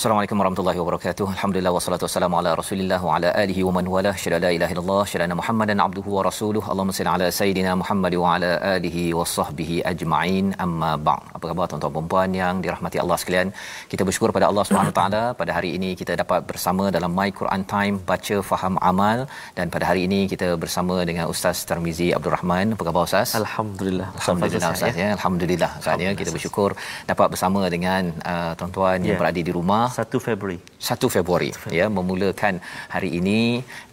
Assalamualaikum warahmatullahi wabarakatuh. Alhamdulillah wassalatu wassalamu ala Rasulillah wa ala alihi wa man wala syada la ilaha illallah syada Muhammadan abduhu wa rasuluh. Allahumma salli ala sayidina Muhammad wa ala alihi wa sahbihi ajma'in. Amma ba'd. Apa khabar tuan-tuan dan puan yang dirahmati Allah sekalian? Kita bersyukur pada Allah Subhanahu taala pada hari ini kita dapat bersama dalam My Quran Time baca faham amal dan pada hari ini kita bersama dengan Ustaz Tarmizi Abdul Rahman. Apa khabar Ustaz? Alhamdulillah. Alhamdulillah Ustaz ya. Alhamdulillah Ustaz ya. Kita bersyukur dapat bersama dengan uh, tuan-tuan yang Ya. berada di rumah 1 Februari. 1 Februari ya memulakan hari ini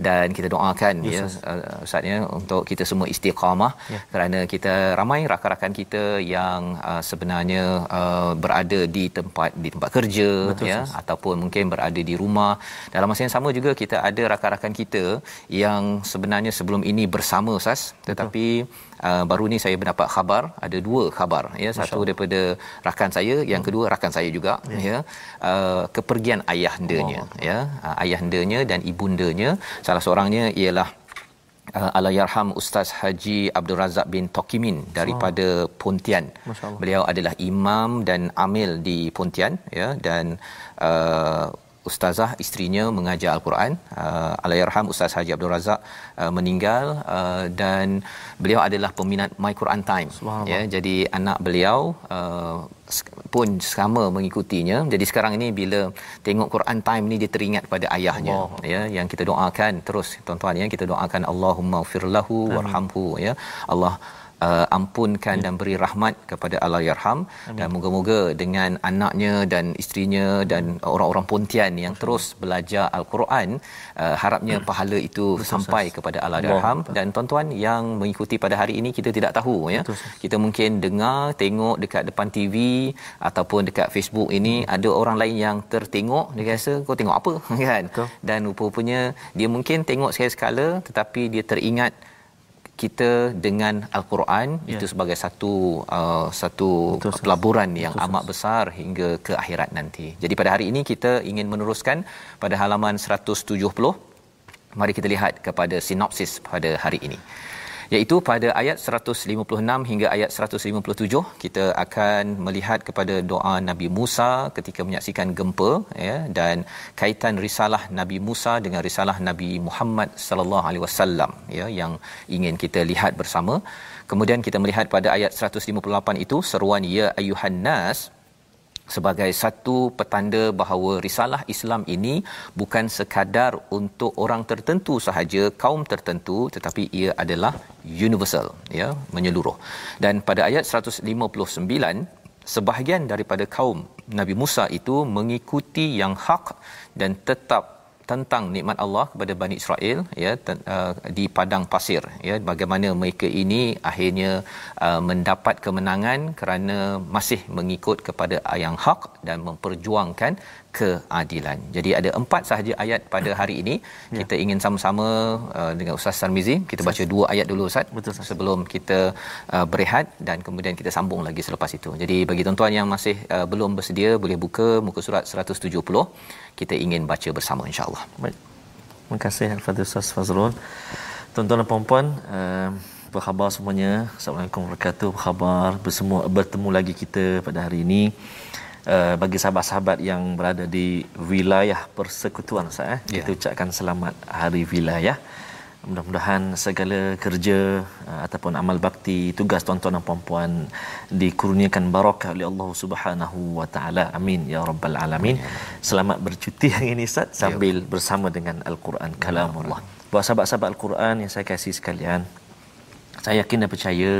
dan kita doakan Yes, ya uh, Ustaz ya untuk kita semua istiqamah Ya. kerana kita ramai rakan-rakan kita yang uh, sebenarnya uh, berada di tempat di tempat kerja Betul, ya Ustaz. ataupun mungkin berada di rumah dalam masa yang sama juga kita ada rakan-rakan kita yang sebenarnya sebelum ini bersama Ustaz tetapi Uh, baru ni saya mendapat khabar ada dua khabar ya. Satu daripada rakan saya yang kedua rakan saya juga ya, ya. Uh, kepergian ayahandanya ya. Uh, ayahandanya dan ibundanya. Salah seorangnya ialah uh, Allahyarham Ustaz Haji Abdul Razak bin Tokimin daripada Pontian. Masya Allah. Beliau adalah imam dan amil di Pontian ya. Dan uh, ustazah isterinya mengajar al-Quran. Uh, Allahyarham Ustaz Haji Abdul Razak uh, meninggal uh, dan beliau adalah peminat My Quran Time. Ya jadi anak beliau uh, pun sama mengikutinya. Jadi sekarang ini bila tengok Quran Time ni dia teringat pada ayahnya. Allah. ya yang kita doakan terus tuan-tuan ya kita doakan Allahumma firlahu warhamhu ya. Allah uh, ampunkan dan beri rahmat kepada Allah yarham. Dan moga-moga dengan anaknya dan isterinya dan orang-orang Pontian yang terus belajar al-Quran uh, harapnya pahala itu sampai kepada Allah yarham. Dan tuan-tuan yang mengikuti pada hari ini kita tidak tahu ya. Betul, kita mungkin dengar tengok dekat depan TV ataupun dekat Facebook ini Hmm. ada orang lain yang tertengok. Dia rasa kau tengok apa? kan? Betul. dan rupa-rupanya dia mungkin tengok sekali-sekala tetapi dia teringat kita dengan al-Quran Ya. itu sebagai satu uh, satu Betul, pelaburan yang Betul, amat besar hingga ke akhirat nanti. Jadi pada hari ini kita ingin meneruskan pada halaman 170. Mari kita lihat kepada sinopsis pada hari ini iaitu pada ayat 156 hingga ayat 157 kita akan melihat kepada doa Nabi Musa ketika menyaksikan gempa ya dan kaitan risalah Nabi Musa dengan risalah Nabi Muhammad sallallahu alaihi wasallam ya yang ingin kita lihat bersama. Kemudian kita melihat pada ayat 158 itu seruan ya ayuhan nas sebagai satu petanda bahawa risalah Islam ini bukan sekadar untuk orang tertentu sahaja kaum tertentu tetapi ia adalah universal ya menyeluruh. Dan pada ayat 159 sebahagian daripada kaum Nabi Musa itu mengikuti yang hak dan tetap tentang nikmat Allah kepada Bani Israel ya ten, uh, di padang pasir ya bagaimana mereka ini akhirnya uh, mendapat kemenangan kerana masih mengikut kepada yang hak dan memperjuangkan keadilan. Jadi ada empat sahaja ayat pada hari ini. Ya. Kita ingin sama-sama uh, dengan Ustaz Sarmizi kita baca dua ayat dulu Ustaz Betul, Ustaz. sebelum kita uh, berehat dan kemudian kita sambung lagi selepas itu. Jadi bagi tuan-tuan yang masih uh, belum bersedia boleh buka muka surat 170 kita ingin baca bersama insya-Allah. Baik. Terima kasih Al-Fadhil Ustaz Fazrul. Tuan-tuan dan puan-puan, uh, apa khabar semuanya? Assalamualaikum warahmatullahi wabarakatuh. Apa khabar? Bersemu, bertemu lagi kita pada hari ini. Uh, bagi sahabat-sahabat yang berada di wilayah persekutuan saya eh, Ya. kita ucapkan selamat hari wilayah. Mudah-mudahan segala kerja uh, ataupun amal bakti tugas tuan-tuan dan puan-puan dikurniakan barakah oleh Allah Subhanahu wa taala. Amin ya rabbal alamin. Selamat bercuti hari ini Ustaz sambil bersama dengan al-Quran kalamullah. Buat sahabat-sahabat al-Quran yang saya kasih sekalian saya yakin dan percaya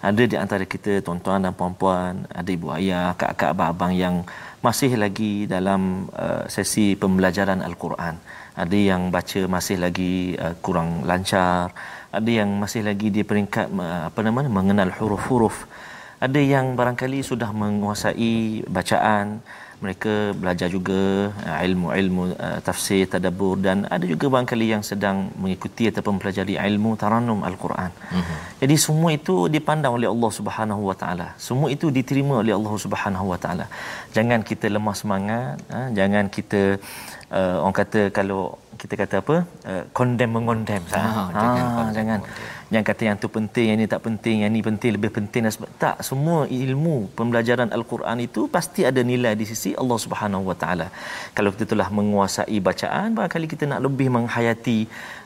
ada di antara kita tuan-tuan dan puan-puan, ada ibu ayah, kakak-kakak, abang-abang yang masih lagi dalam uh, sesi pembelajaran al-Quran. Ada yang baca masih lagi uh, kurang lancar, ada yang masih lagi di peringkat uh, apa namanya mengenal huruf-huruf. Ada yang barangkali sudah menguasai bacaan, mereka belajar juga ilmu-ilmu uh, tafsir, tadabbur dan ada juga barangkali yang sedang mengikuti ataupun mempelajari ilmu tarannum al-Quran. Mm-hmm. Jadi semua itu dipandang oleh Allah Subhanahu Wa Taala. Semua itu diterima oleh Allah Subhanahu Wa Taala. Jangan kita lemah semangat, ha? jangan kita uh, orang kata kalau kita kata apa? Uh, condemn mengondem Ah, ha, jangan ha, condemn jangan. jangan kata yang tu penting yang ni tak penting yang ni penting lebih penting dan sebagainya tak semua ilmu pembelajaran al-Quran itu pasti ada nilai di sisi Allah Subhanahu Wa Taala. Kalau kita telah menguasai bacaan barangkali kita nak lebih menghayati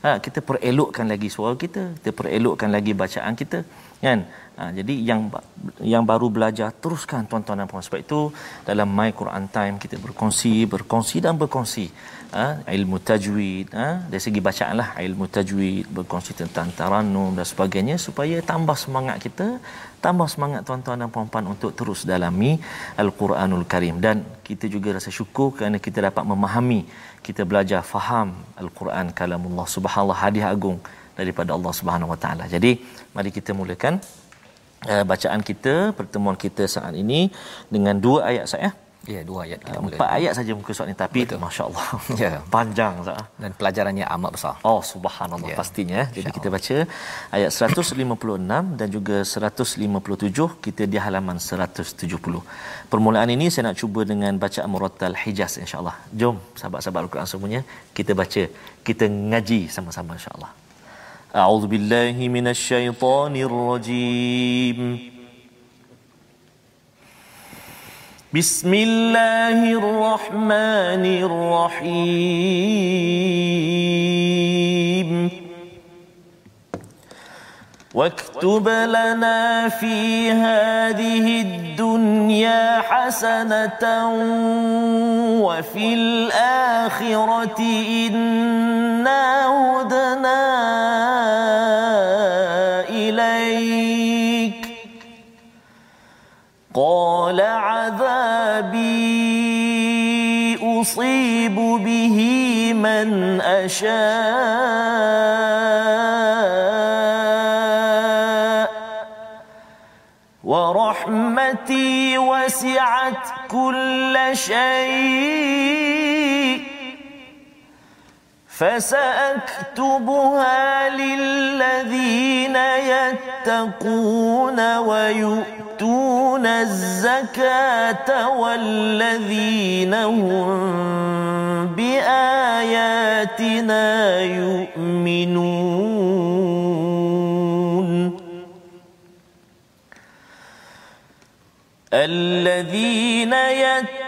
ha, kita perelokkan lagi suara kita kita perelokkan lagi bacaan kita kan? Ha, jadi yang yang baru belajar teruskan tuan-tuan dan puan. Sebab itu dalam my Quran time kita berkongsi berkongsi dan berkongsi ha, ilmu tajwid ha, dari segi bacaan lah ilmu tajwid berkongsi tentang tarannum dan sebagainya supaya tambah semangat kita tambah semangat tuan-tuan dan puan-puan untuk terus dalami Al-Quranul Karim dan kita juga rasa syukur kerana kita dapat memahami kita belajar faham Al-Quran kalamullah subhanallah hadiah agung daripada Allah Subhanahu Wa Taala. Jadi mari kita mulakan uh, bacaan kita pertemuan kita saat ini dengan dua ayat saya. Ya, dua ayat kita mula. Empat ayat saja muka surat ni tapi Betul. masya-Allah. Ya. Panjang Ustaz. Dan pelajarannya amat besar. Oh subhanallah Ya. pastinya. Jadi kita baca ayat 156 dan juga 157 kita di halaman 170. Permulaan ini saya nak cuba dengan bacaan murattal Hijaz insya-Allah. Jom sahabat-sahabat Al-Quran semuanya kita baca, kita ngaji sama-sama insya-Allah. A'udzu billahi minasyaitonir rajim. بسم الله الرحمن الرحيم. واكتب لنا في هذه الدنيا حسنة وفي الآخرة إنا هدنا عذابي أصيب به من أشاء. ورحمتي وسعت كل شيء فسأكتبها للذين يتقون ويؤتون الزكاة والذين هم بآياتنا يؤمنون. الذين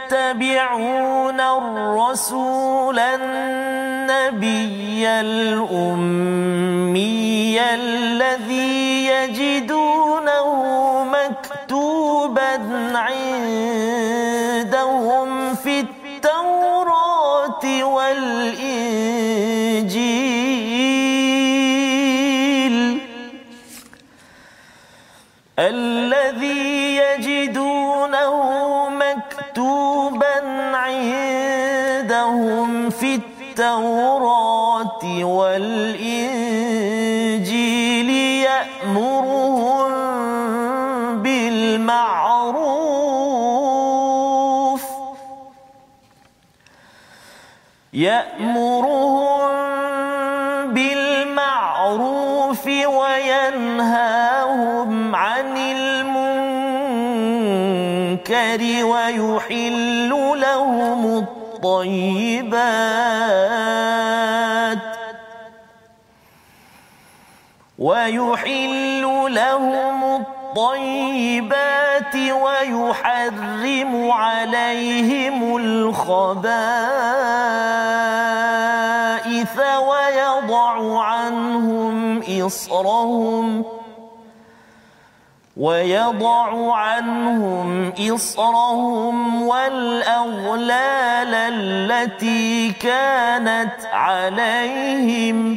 يتبعون الرسول النبي الأمي الذي يجدونه مكتوبا عندهم في التوراة والإنجيل. الذي يجدونه مكتوبا التوراة والإنجيل يأمرهم بالمعروف. يأمرهم بالمعروف وينهاهم عن المنكر ويحل لهم الطيبات ويحل لهم الطيبات ويحرم عليهم الخبائث ويضع عنهم إصرهم ويضع عنهم إصرهم والأغلال التي كانت عليهم.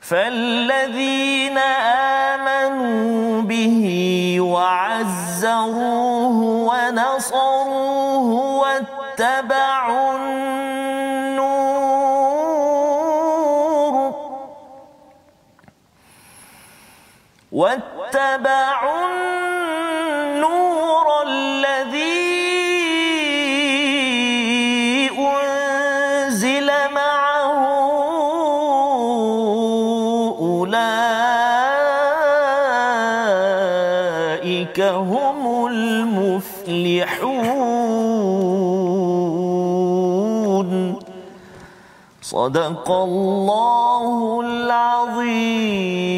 فالذين آمنوا به وعزروه ونصروه واتبعوا واتبعوا النور الذي أنزل معه أولئك هم المفلحون. صدق الله العظيم.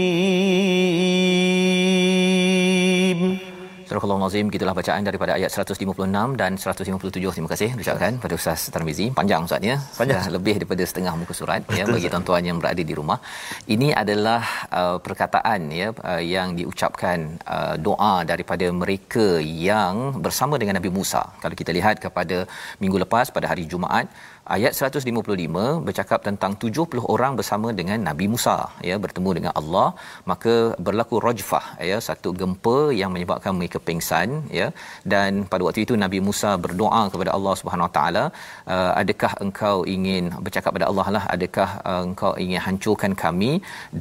Surah Al-Azim gitulah bacaan daripada ayat 156 dan 157 terima kasih ucapkan pada Ustaz Tarmizi. Panjang Ustaz ya? Panjang. Sudah lebih daripada setengah muka surat ya bagi tuan-tuan yang berada di rumah. Ini adalah uh, perkataan ya uh, yang diucapkan uh, doa daripada mereka yang bersama dengan Nabi Musa. Kalau kita lihat kepada minggu lepas pada hari Jumaat ayat 155 bercakap tentang 70 orang bersama dengan Nabi Musa ya bertemu dengan Allah maka berlaku rajfah ya satu gempa yang menyebabkan mereka pingsan ya. Dan pada waktu itu Nabi Musa berdoa kepada Allah Subhanahu Wa Taala uh, adakah engkau ingin bercakap pada Allah lah? Adakah uh, engkau ingin hancurkan kami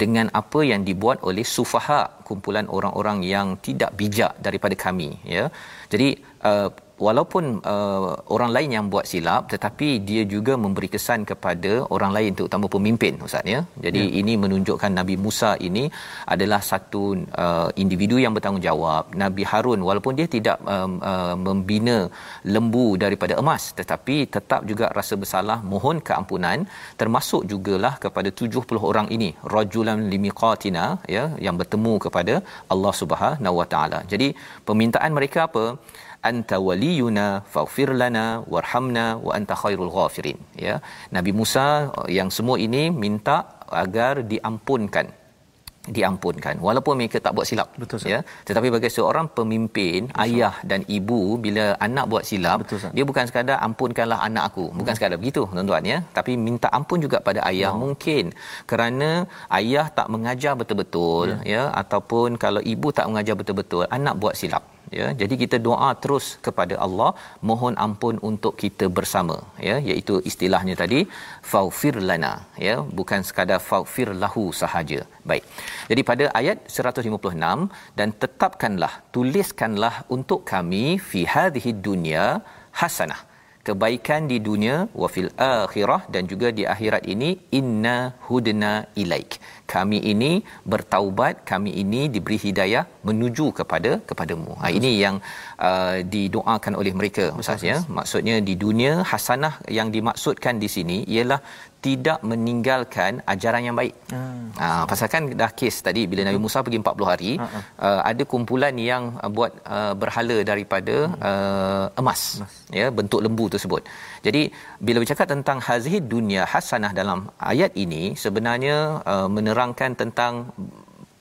dengan apa yang dibuat oleh sufaha kumpulan orang-orang yang tidak bijak daripada kami? Ya. Jadi uh, walaupun uh, orang lain yang buat silap tetapi dia juga memberi kesan kepada orang lain terutama pemimpin ustaz ya. Jadi ya. ini menunjukkan Nabi Musa ini adalah satu uh, individu yang bertanggungjawab. Nabi Harun walaupun dia tidak um, uh, membina lembu daripada emas tetapi tetap juga rasa bersalah mohon keampunan termasuk jugalah kepada 70 orang ini rajulan limiqatina ya yang bertemu kepada Allah Subhanahu Wa Taala. Jadi permintaan mereka apa anta waliyuna faghfir lana warhamna wa anta khairul ghafirin. Ya. Nabi Musa yang semua ini minta agar diampunkan. Diampunkan walaupun mereka tak buat silap. Betul, ya. Tetapi bagi seorang pemimpin Betul, ayah dan ibu bila anak buat silap Betul, dia bukan sekadar ampunkanlah anak aku. Bukan hmm. sekadar begitu tuan-tuan ya. Tapi minta ampun juga pada ayah oh. mungkin. Kerana ayah tak mengajar betul-betul ya. ya. Ataupun kalau ibu tak mengajar betul-betul anak buat silap ya jadi kita doa terus kepada Allah mohon ampun untuk kita bersama. Ya iaitu istilahnya tadi faufir lana. Ya bukan sekadar faufir lahu sahaja. Baik. Jadi pada ayat 156 dan tetapkanlah tuliskanlah untuk kami fi hadhihi dunya hasanah kebaikan di dunia wa fil akhirah dan juga di akhirat ini inna hudna ilaik. Kami ini bertaubat kami ini diberi hidayah menuju kepada kepadamu. Ha, ini yang uh, didoakan oleh mereka ustaz ya. Maksudnya di dunia hasanah yang dimaksudkan di sini ialah tidak meninggalkan ajaran yang baik. Hmm. Ha pasal kan dah kes tadi bila Nabi Musa pergi 40 hari uh-huh. uh, ada kumpulan yang uh, buat uh, berhala daripada uh, emas Mas. ya bentuk lembu tersebut. Jadi bila bercakap tentang hazihi dunia hasanah dalam ayat ini sebenarnya uh, menerangkan tentang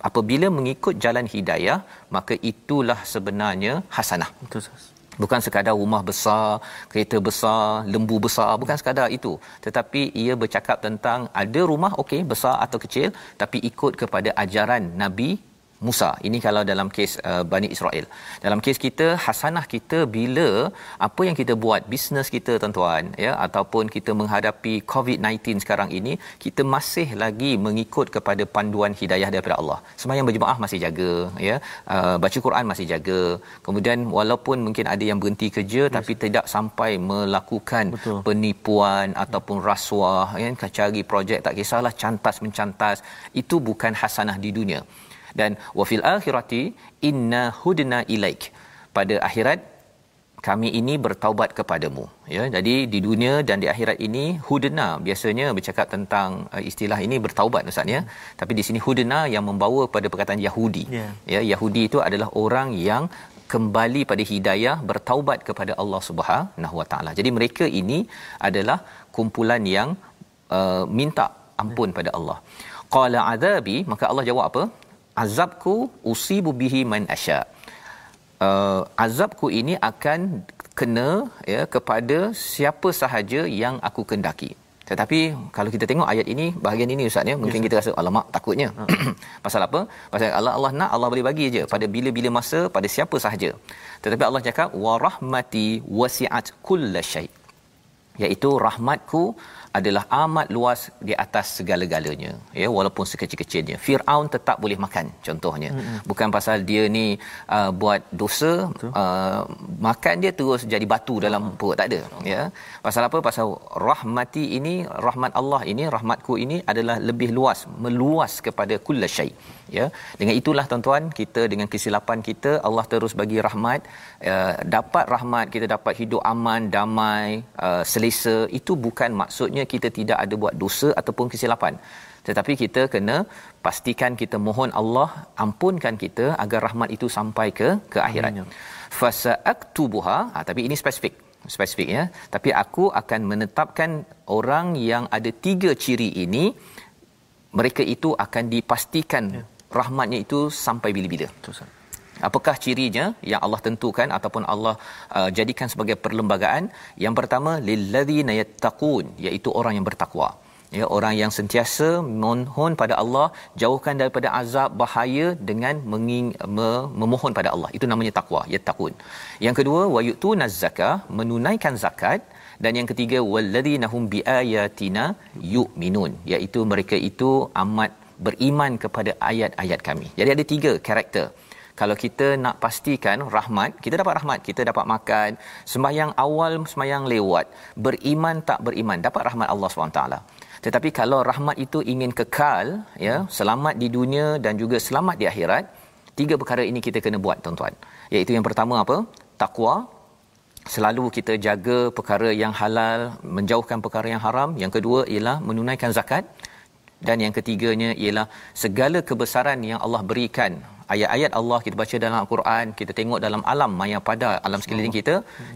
apabila mengikut jalan hidayah maka itulah sebenarnya hasanah. Betul bukan sekadar rumah besar, kereta besar, lembu besar, bukan sekadar itu. Tetapi ia bercakap tentang ada rumah okey besar atau kecil tapi ikut kepada ajaran Nabi Musa. Ini kalau dalam kes uh, Bani Israel. Dalam kes kita hasanah kita bila apa yang kita buat bisnes kita tuan-tuan ya ataupun kita menghadapi COVID-19 sekarang ini kita masih lagi mengikut kepada panduan hidayah daripada Allah. Sembahyang berjemaah masih jaga ya. Uh, baca Quran masih jaga. Kemudian walaupun mungkin ada yang berhenti kerja yes. tapi tidak sampai melakukan Betul. penipuan ataupun rasuah ya cari projek tak kisahlah cantas mencantas itu bukan hasanah di dunia dan wa fil akhirati inna hudna ilaik pada akhirat kami ini bertaubat kepadamu ya jadi di dunia dan di akhirat ini hudna biasanya bercakap tentang uh, istilah ini bertaubat ustaz ya tapi di sini hudna yang membawa pada perkataan Yahudi yeah. ya Yahudi itu adalah orang yang kembali pada hidayah bertaubat kepada Allah Subhanahu Wa Taala. Jadi mereka ini adalah kumpulan yang uh, minta ampun pada Allah. Qala azabi maka Allah jawab apa? Azabku usibu bihi man asya. Uh, azabku ini akan kena ya kepada siapa sahaja yang aku kendaki. Tetapi kalau kita tengok ayat ini bahagian ini ustaz ya mungkin yes, kita rasa alamak takutnya. Uh. Pasal apa? Pasal Allah Allah nak Allah boleh bagi je pada bila-bila masa pada siapa sahaja. Tetapi Allah cakap wa rahmati wasi'at kullasyai. Iaitu rahmatku adalah amat luas di atas segala-galanya. Ya walaupun sekecil-kecilnya. Firaun tetap boleh makan contohnya. Mm-hmm. bukan pasal dia ni uh, buat dosa uh, makan dia terus jadi batu dalam mm-hmm. perut tak ada. Ya. Pasal apa? Pasal rahmati ini rahmat Allah ini rahmatku ini adalah lebih luas meluas kepada kullasyai ya. Dengan itulah tuan-tuan kita dengan kesilapan kita Allah terus bagi rahmat. Uh, dapat rahmat kita dapat hidup aman damai uh, selesa itu bukan maksudnya kita tidak ada buat dosa ataupun kesilapan. Tetapi kita kena pastikan kita mohon Allah ampunkan kita agar rahmat itu sampai ke ke akhirat. Fasaaktubuha. Ha, tapi ini spesifik spesifik ya. Tapi aku akan menetapkan orang yang ada tiga ciri ini mereka itu akan dipastikan ya rahmatnya itu sampai bila-bila. Apakah cirinya yang Allah tentukan ataupun Allah uh, jadikan sebagai perlembagaan? Yang pertama lilladzina yattaqun iaitu orang yang bertakwa. Ya orang yang sentiasa mohon pada Allah jauhkan daripada azab bahaya dengan menging, me, memohon pada Allah. Itu namanya takwa, yattaqun. Yang kedua wayutuna zakah menunaikan zakat dan yang ketiga walladzina hum biayatina yu'minun iaitu mereka itu amat beriman kepada ayat-ayat kami. Jadi ada tiga karakter. Kalau kita nak pastikan rahmat, kita dapat rahmat, kita dapat makan, sembahyang awal, sembahyang lewat, beriman tak beriman, dapat rahmat Allah SWT. Tetapi kalau rahmat itu ingin kekal, ya, selamat di dunia dan juga selamat di akhirat, tiga perkara ini kita kena buat, tuan-tuan. Iaitu yang pertama apa? Takwa, selalu kita jaga perkara yang halal, menjauhkan perkara yang haram. Yang kedua ialah menunaikan zakat dan yang ketiganya ialah segala kebesaran yang Allah berikan. Ayat-ayat Allah kita baca dalam al-Quran kita tengok dalam alam maya pada alam sekeliling kita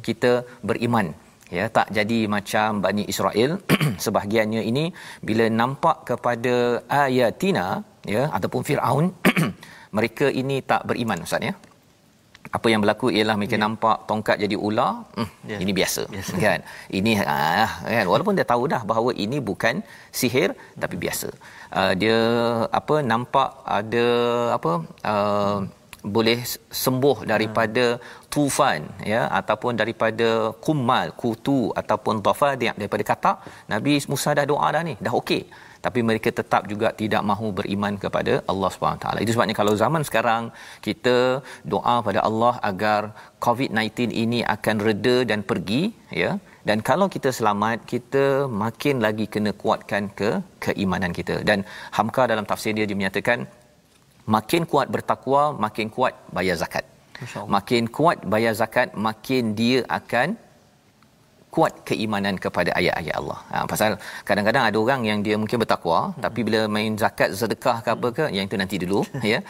kita beriman. Ya tak jadi macam Bani Israel. Sebahagiannya ini bila nampak kepada ayatina ya ataupun Firaun mereka ini tak beriman ustaz ya apa yang berlaku ialah mereka yeah. nampak tongkat jadi ular. Hmm, yeah. ini biasa yes. kan? Ini ah kan? Walaupun dia tahu dah bahawa ini bukan sihir tapi biasa. Uh, dia apa nampak ada apa uh, boleh sembuh daripada tufan ya? Ataupun daripada kumal kutu ataupun dhafadi daripada katak. Nabi Musa dah doa dah ni dah okey tapi mereka tetap juga tidak mahu beriman kepada Allah Subhanahu taala. Itu sebabnya kalau zaman sekarang kita doa pada Allah agar COVID-19 ini akan reda dan pergi ya. Dan kalau kita selamat, kita makin lagi kena kuatkan ke keimanan kita. Dan Hamka dalam tafsir dia, dia menyatakan makin kuat bertakwa, makin kuat bayar zakat. Makin kuat bayar zakat, makin dia akan kuat keimanan kepada ayat-ayat Allah. Ha, pasal kadang-kadang ada orang yang dia mungkin bertakwa hmm. tapi bila main zakat sedekah ke apa ke yang itu nanti dulu ya.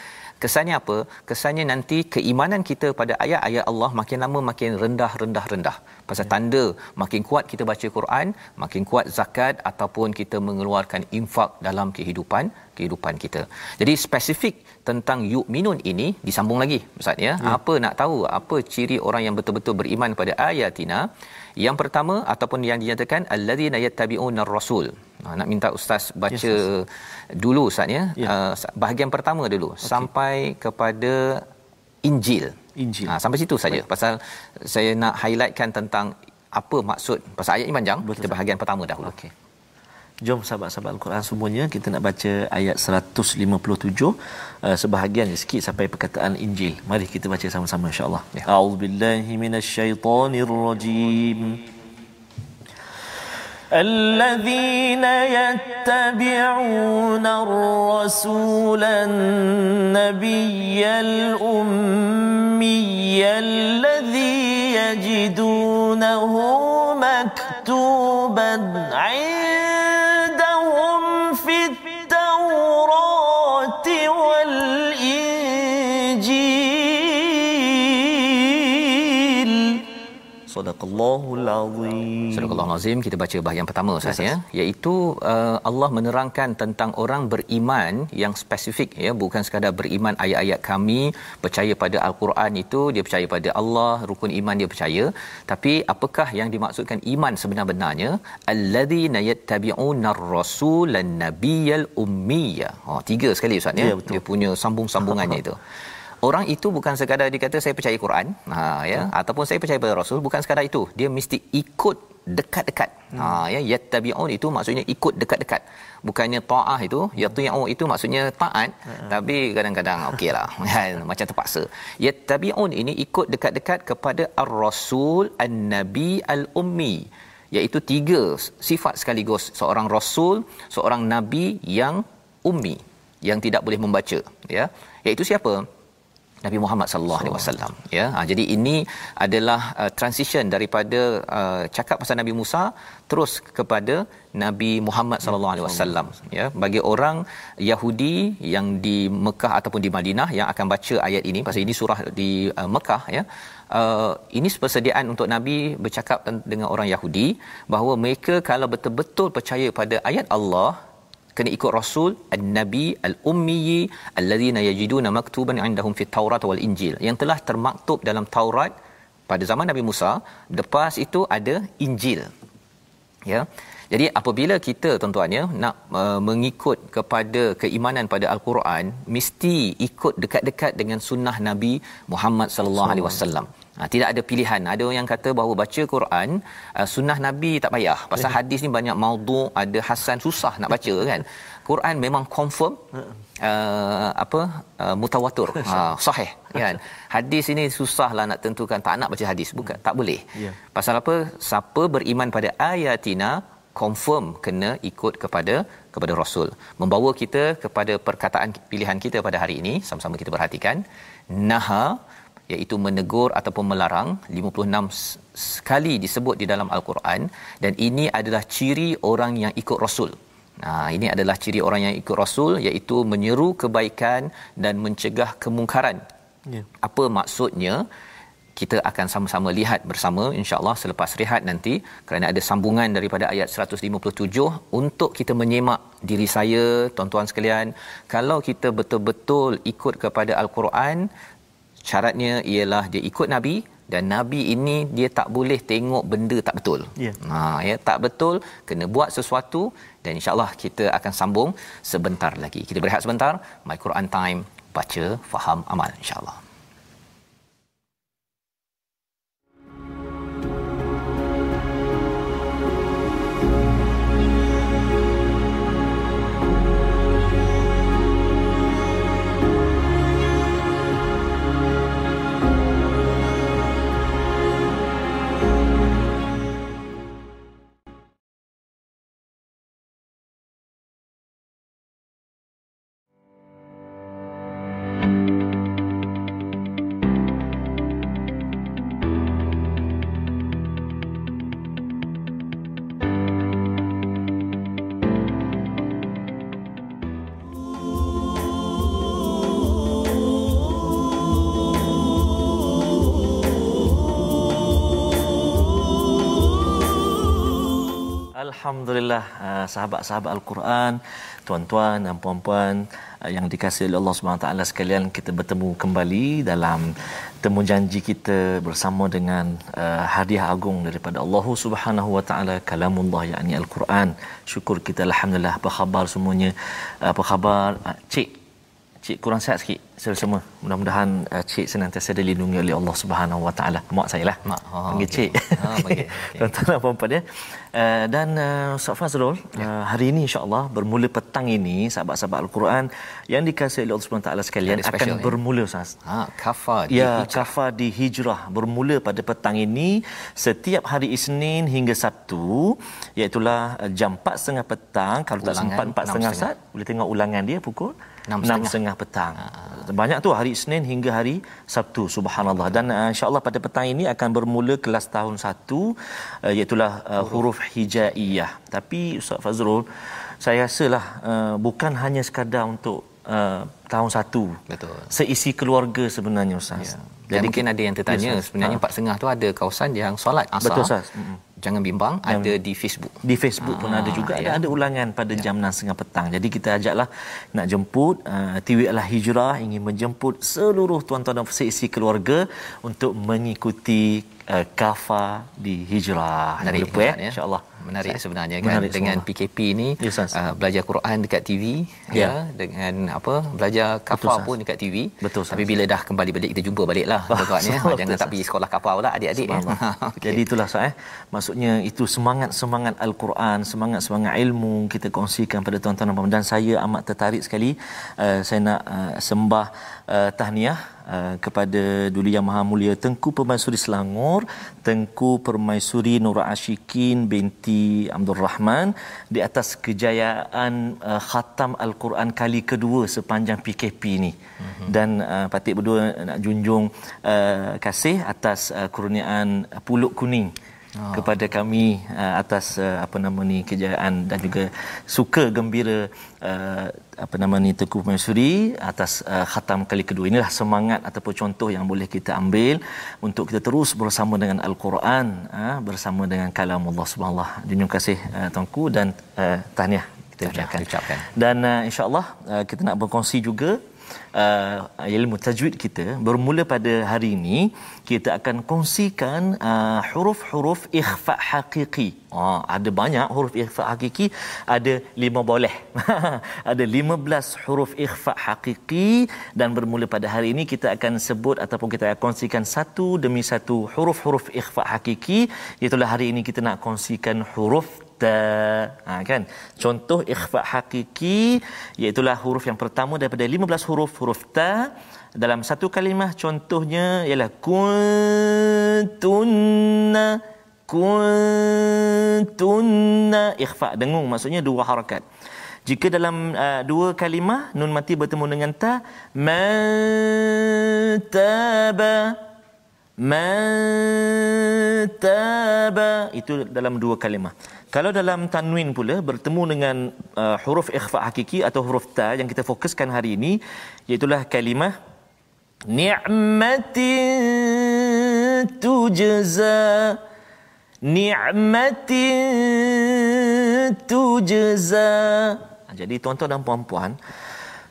Kesannya apa? Kesannya nanti keimanan kita pada ayat-ayat Allah makin lama makin rendah rendah rendah. Pasal ya. tanda makin kuat kita baca Quran, makin kuat zakat ataupun kita mengeluarkan infak dalam kehidupan kehidupan kita. Jadi spesifik tentang yu'minun ini disambung lagi Ustaz ya. ya. Apa nak tahu apa ciri orang yang betul-betul beriman pada ayatina? Yang pertama ataupun yang dinyatakan alladzina yattabi'una ar-rasul. Ha, nak minta ustaz baca yes, dulu ustaz ya. ya. Uh, bahagian pertama dulu okay. sampai kepada Injil. Injil. Ha, sampai situ saja pasal saya nak highlightkan tentang apa maksud pasal ayat ini panjang. Betul, kita bahagian pertama dahulu. Okey. Jom sahabat-sahabat Al-Quran semuanya kita nak baca ayat 157 uh, sebahagian sikit sampai perkataan Injil. Mari kita baca sama-sama insya-Allah. Ya. A'udzubillahi minasyaitonirrajim. الذين يتبعون الرسول النبي الأمي الذي يجدونه مكتوبا عندهم Sadaqallahul azim. Sadaqallahul azim. Kita baca bahagian pertama Ustaz yes, ya, iaitu uh, Allah menerangkan tentang orang beriman yang spesifik ya, bukan sekadar beriman ayat-ayat kami, percaya pada al-Quran itu, dia percaya pada Allah, rukun iman dia percaya, tapi apakah yang dimaksudkan iman sebenar-benarnya? Alladzina yattabi'unar rasulan nabiyal ummiyah. Ha, oh, tiga sekali Ustaz ya. ya betul. Dia punya sambung-sambungannya itu. Orang itu bukan sekadar dia kata saya percaya Quran, ha ya, ataupun saya percaya pada Rasul, bukan sekadar itu. Dia mesti ikut dekat-dekat. Hmm. Ha ya, yattabi'un itu maksudnya ikut dekat-dekat. Bukannya taah itu, yati'u itu maksudnya taat, hmm. tapi kadang-kadang okeylah, kan, macam terpaksa. Yattabi'un ini ikut dekat-dekat kepada ar-rasul an-nabi al-ummi. Iaitu tiga sifat sekaligus. Seorang rasul seorang nabi yang ummi. Yang tidak boleh membaca ya. Iaitu siapa Nabi Muhammad sallallahu alaihi wasallam. Ya ha, jadi ini adalah uh, transition daripada uh, cakap pasal Nabi Musa terus kepada Nabi Muhammad sallallahu alaihi wasallam. Ya bagi orang Yahudi yang di Mekah ataupun di Madinah yang akan baca ayat ini pasal ini surah di uh, Mekah ya uh, ini persediaan untuk Nabi bercakap dengan orang Yahudi bahawa mereka kalau betul-betul percaya pada ayat Allah kena ikut rasul an-nabi al-ummi alladhina yajiduna maktuban indahum fit taurat wal injil yang telah termaktub dalam Taurat pada zaman Nabi Musa. Lepas itu ada Injil. Ya. Jadi apabila kita tuan-tuannya nak uh, mengikut kepada keimanan pada al-Quran mesti ikut dekat-dekat dengan sunnah Nabi Muhammad sallallahu alaihi wasallam Ha, tidak ada pilihan. Ada orang yang kata bahawa baca Quran, uh, sunnah Nabi tak payah. Pasal hadis ni banyak maudhu, ada hasan susah nak baca kan. Quran memang confirm uh, apa uh, mutawatir, ha, sahih kan. Hadis ini susahlah nak tentukan tak nak baca hadis, bukan tak boleh. Ya. Pasal apa? Siapa beriman pada ayatina confirm kena ikut kepada kepada rasul membawa kita kepada perkataan pilihan kita pada hari ini sama-sama kita perhatikan naha iaitu menegur ataupun melarang 56 sekali disebut di dalam al-Quran dan ini adalah ciri orang yang ikut rasul Nah, ini adalah ciri orang yang ikut Rasul iaitu menyeru kebaikan dan mencegah kemungkaran. Ya. Apa maksudnya? Kita akan sama-sama lihat bersama insya-Allah selepas rehat nanti kerana ada sambungan daripada ayat 157 untuk kita menyemak diri saya tuan-tuan sekalian kalau kita betul-betul ikut kepada al-Quran syaratnya ialah dia ikut nabi dan nabi ini dia tak boleh tengok benda tak betul. Ya. Ha ya tak betul kena buat sesuatu dan insyaallah kita akan sambung sebentar lagi. Kita berehat sebentar. My Quran Time baca faham amal insyaallah. Alhamdulillah uh, sahabat-sahabat Al-Quran, tuan-tuan dan puan-puan uh, yang dikasihi oleh Allah Subhanahu taala sekalian, kita bertemu kembali dalam temu janji kita bersama dengan uh, hadiah agung daripada Allah Subhanahu wa taala kalamullah yakni Al-Quran. Syukur kita alhamdulillah apa khabar semuanya? Apa khabar cik? Cik kurang sihat sikit saudara semua. Mudah-mudahan uh, cik senantiasa dilindungi oleh Allah Subhanahu Wa Taala. Mak saya lah. Mak. Oh, panggil okey. cik. Ha, panggil. Okey. Tuan-tuan dan puan-puan ya. Uh, dan uh, Ustaz Fazrul, Ya. uh, hari ini insya-Allah bermula petang ini sahabat-sahabat Al-Quran yang dikasihi oleh Allah Subhanahu Wa Taala sekalian Ada akan special, ya? bermula Ustaz. Ha kafa Ya, dihijrah. kafa di hijrah bermula pada petang ini setiap hari Isnin hingga Sabtu iaitu jam 4.30 petang kalau tak Ulangan sempat 4.30 6.30. saat boleh tengok ulangan dia pukul Enam setengah. 6.30 petang. banyak tu hari Isnin hingga hari Sabtu subhanallah dan uh, insyaallah pada petang ini akan bermula kelas tahun 1 uh, iaitu uh, huruf hijaiyah tapi Ustaz Fazrul saya rasalah uh, bukan hanya sekadar untuk uh, tahun satu. Betul. Seisi keluarga sebenarnya Ustaz. Ya. Jadi mungkin ada yang tertanya yes, sebenarnya ha. Empat Sengah tu ada kawasan yang solat asar. Betul Ustaz. Mm-hmm. Jangan bimbang yang ada di Facebook. Di Facebook pun ada juga ya. ada ulangan pada ya. jam 6.30 petang. Jadi kita ajaklah nak jemput uh, TV Al Hijrah ingin menjemput seluruh tuan-tuan dan seisi keluarga untuk mengikuti uh, kafa di Hijrah. Dari lupa ya, ya. insya-Allah menarik saya, sebenarnya kan menarik dengan. PKP ni yes, uh, belajar Quran dekat TV ya. ya dengan apa belajar kapal pun dekat TV betul tapi bila dah kembali balik kita jumpa baliklah tuan ya jangan tak pergi sekolah kapal pula adik-adik okay. jadi itulah saya eh. maksudnya itu semangat-semangat al-Quran semangat-semangat ilmu kita kongsikan pada tuan-tuan dan saya amat tertarik sekali uh, saya nak uh, sembah uh, tahniah uh, kepada Duli Yang Maha Mulia Tengku Permaisuri Selangor, Tengku Permaisuri Nur Ashikin binti Abdul Rahman di atas kejayaan uh, khatam Al-Quran kali kedua sepanjang PKP ini. Uh-huh. Dan uh, Patik berdua nak junjung uh, kasih atas uh, kurniaan Puluk Kuning oh. kepada kami uh, atas uh, apa nama ni kejayaan dan juga suka gembira uh, apa nama ni Teguh Mansuri atas uh, khatam kali kedua inilah semangat ataupun contoh yang boleh kita ambil untuk kita terus bersama dengan al-Quran uh, bersama dengan kalam Allah Subhanahu Terima kasih uh, tuanku dan uh, tahniah kita ucapkan. ucapkan. Dan uh, insya-Allah uh, kita nak berkongsi juga uh, ilmu tajwid kita bermula pada hari ini kita akan kongsikan uh, huruf-huruf ikhfa hakiki. Oh, ada banyak huruf ikhfa hakiki, ada lima boleh. ada lima belas huruf ikhfa hakiki dan bermula pada hari ini kita akan sebut ataupun kita akan kongsikan satu demi satu huruf-huruf ikhfa hakiki. Itulah hari ini kita nak kongsikan huruf ta ha, kan? Contoh ikhfa hakiki iaitu huruf yang pertama daripada 15 huruf huruf ta. Dalam satu kalimah contohnya ialah kuntunna kuntunna. Ikhfa dengung maksudnya dua harakat. Jika dalam uh, dua kalimah nun mati bertemu dengan ta mantaba mantaba itu dalam dua kalimah. Kalau dalam tanwin pula bertemu dengan uh, huruf ikhfa hakiki atau huruf ta yang kita fokuskan hari ini iaitu kalimah ni'matin tujza. Ni'matin tujza. Jadi tuan-tuan dan puan-puan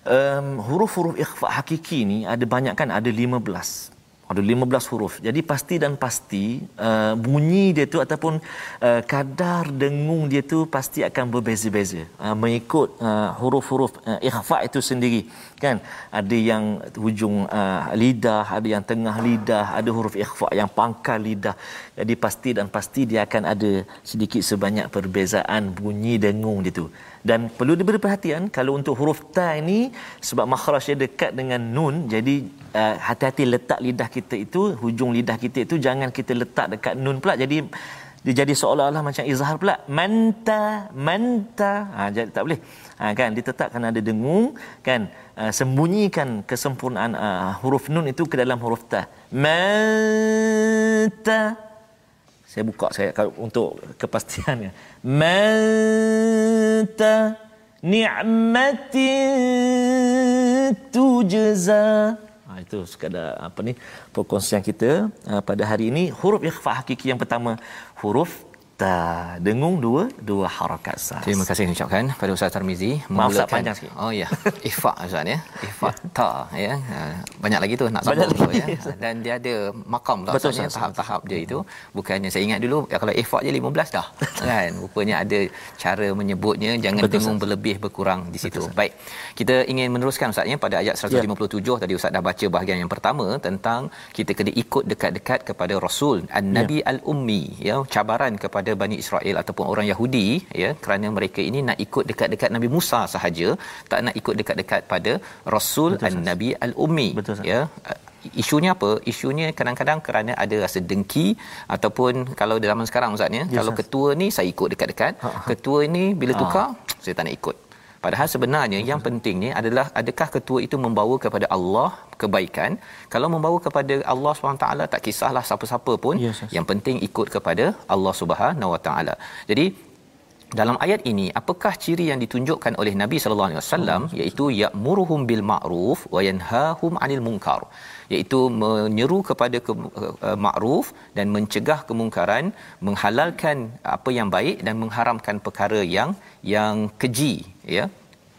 um, huruf-huruf ikhfa hakiki ni ada banyak kan? Ada 15 ada 15 huruf. Jadi pasti dan pasti uh, bunyi dia tu ataupun uh, kadar dengung dia tu pasti akan berbeza-beza uh, mengikut uh, huruf-huruf uh, ikhfa itu sendiri. Kan? Ada yang hujung uh, lidah, ada yang tengah lidah, ada huruf ikhfa yang pangkal lidah. Jadi pasti dan pasti dia akan ada sedikit sebanyak perbezaan bunyi dengung dia tu dan perlu diberi perhatian kalau untuk huruf ta ini sebab makhraj dia dekat dengan nun jadi uh, hati-hati letak lidah kita itu hujung lidah kita itu jangan kita letak dekat nun pula. Jadi dia jadi seolah-olah macam izhar pula. Manta manta. Ha jadi tak boleh. Ha kan ditetapkan ada dengung kan. Uh, sembunyikan kesempurnaan uh, huruf nun itu ke dalam huruf ta. Manta. Saya buka saya untuk kepastiannya manta. Ni'matin tujza itu sekadar apa ni perkongsian kita uh, pada hari ini. Huruf ikhfa hakiki yang pertama huruf ta dengung dua dua harakat sah. Terima kasih ucapkan pada Ustaz Tarmizi memulakan panjang sikit. Oh ya, ifa Ustaz ya. Ifa ta ya. Ha, banyak lagi tu nak sambung tu ya. Dan dia ada makam tak Betul, Ustaz, tahap-tahap dia itu. Bukannya saya ingat dulu ya, kalau ifa je 15 dah. kan? Rupanya ada cara menyebutnya jangan Betul, dengung berlebih berkurang di situ. Betul, Baik. Kita ingin meneruskan Ustaz ya pada ayat 157 ya. tadi Ustaz dah baca bahagian yang pertama tentang kita kena ikut dekat-dekat kepada Rasul An-Nabi ya. Al-Ummi ya cabaran kepada kepada Bani Israel ataupun orang Yahudi ya kerana mereka ini nak ikut dekat-dekat Nabi Musa sahaja tak nak ikut dekat-dekat pada Rasul An-Nabi Al-Ummi ya. Isunya apa? Isunya kadang-kadang kerana ada rasa dengki ataupun kalau zaman sekarang ustaz ya yes, kalau ketua ni saya ikut dekat-dekat ha, ha. ketua ni bila tukar ha. saya tak nak ikut Padahal sebenarnya yang penting ni adalah adakah ketua itu membawa kepada Allah kebaikan? Kalau membawa kepada Allah SWT tak kisahlah siapa-siapa pun. Yes, yes. Yang penting ikut kepada Allah Subhanahu Wa Taala. Jadi dalam ayat ini apakah ciri yang ditunjukkan oleh Nabi sallallahu alaihi wasallam iaitu ya'muruhum bil ma'ruf wa yanhahum 'anil munkar iaitu menyeru kepada ke, uh, makruf dan mencegah kemungkaran menghalalkan apa yang baik dan mengharamkan perkara yang yang keji ya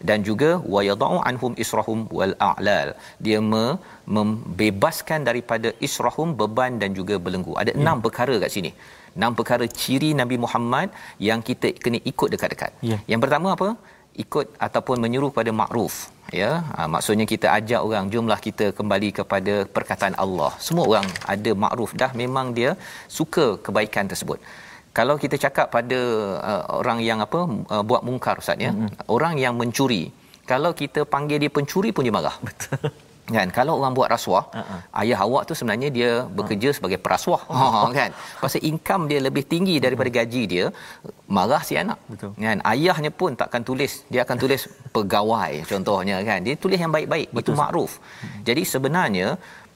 dan juga wa yadau anhum israhum wal a'lal dia me, membebaskan daripada israhum beban dan juga belenggu ada ya. enam perkara kat sini enam perkara ciri Nabi Muhammad yang kita kena ikut dekat-dekat. Ya. Yang pertama apa? Ikut ataupun menyuruh pada makruf. Ya, ha, maksudnya kita ajak orang jumlah kita kembali kepada perkataan Allah. Semua orang ada makruf dah memang dia suka kebaikan tersebut. Kalau kita cakap pada uh, orang yang apa uh, buat mungkar ustaz ya, mm-hmm. orang yang mencuri. Kalau kita panggil dia pencuri pun dia marah. Betul. Kan? Kalau orang buat rasuah uh-huh. ayah awak tu sebenarnya dia bekerja uh. sebagai perasuah. Uh-huh. kan? Pasal income dia lebih tinggi daripada gaji dia marah si anak. Betul. Kan? Ayahnya pun takkan tulis. Dia akan tulis pegawai contohnya kan? Dia tulis yang baik-baik. Betul, itu makruf uh-huh. jadi sebenarnya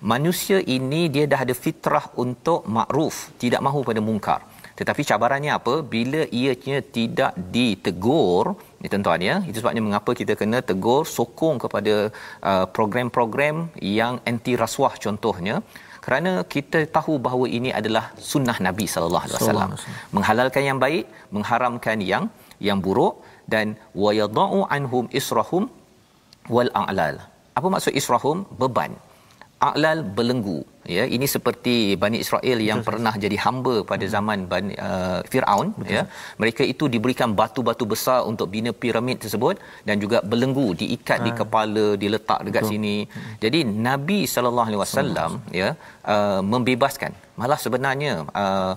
manusia ini dia dah ada fitrah untuk makruf tidak mahu pada mungkar tetapi cabarannya apa? Bila ianya tidak ditegur ini tuan-tuan ya. Itu sebabnya mengapa kita kena tegur sokong kepada uh, program-program yang anti rasuah contohnya. Kerana kita tahu bahawa ini adalah sunnah Nabi sallallahu alaihi wasallam. Menghalalkan yang baik mengharamkan yang yang buruk dan wayadau anhum israhum wal a'lal. Apa maksud israhum? Beban. A'lal belenggu ya ini seperti Bani Israel yang Betul. pernah jadi hamba pada hmm. zaman Bani, uh, Firaun ya mereka itu diberikan batu-batu besar untuk bina piramid tersebut dan juga belenggu diikat ha. di kepala diletak dekat Betul. sini hmm. jadi Nabi sallallahu alaihi wasallam ya uh, membebaskan malah sebenarnya uh,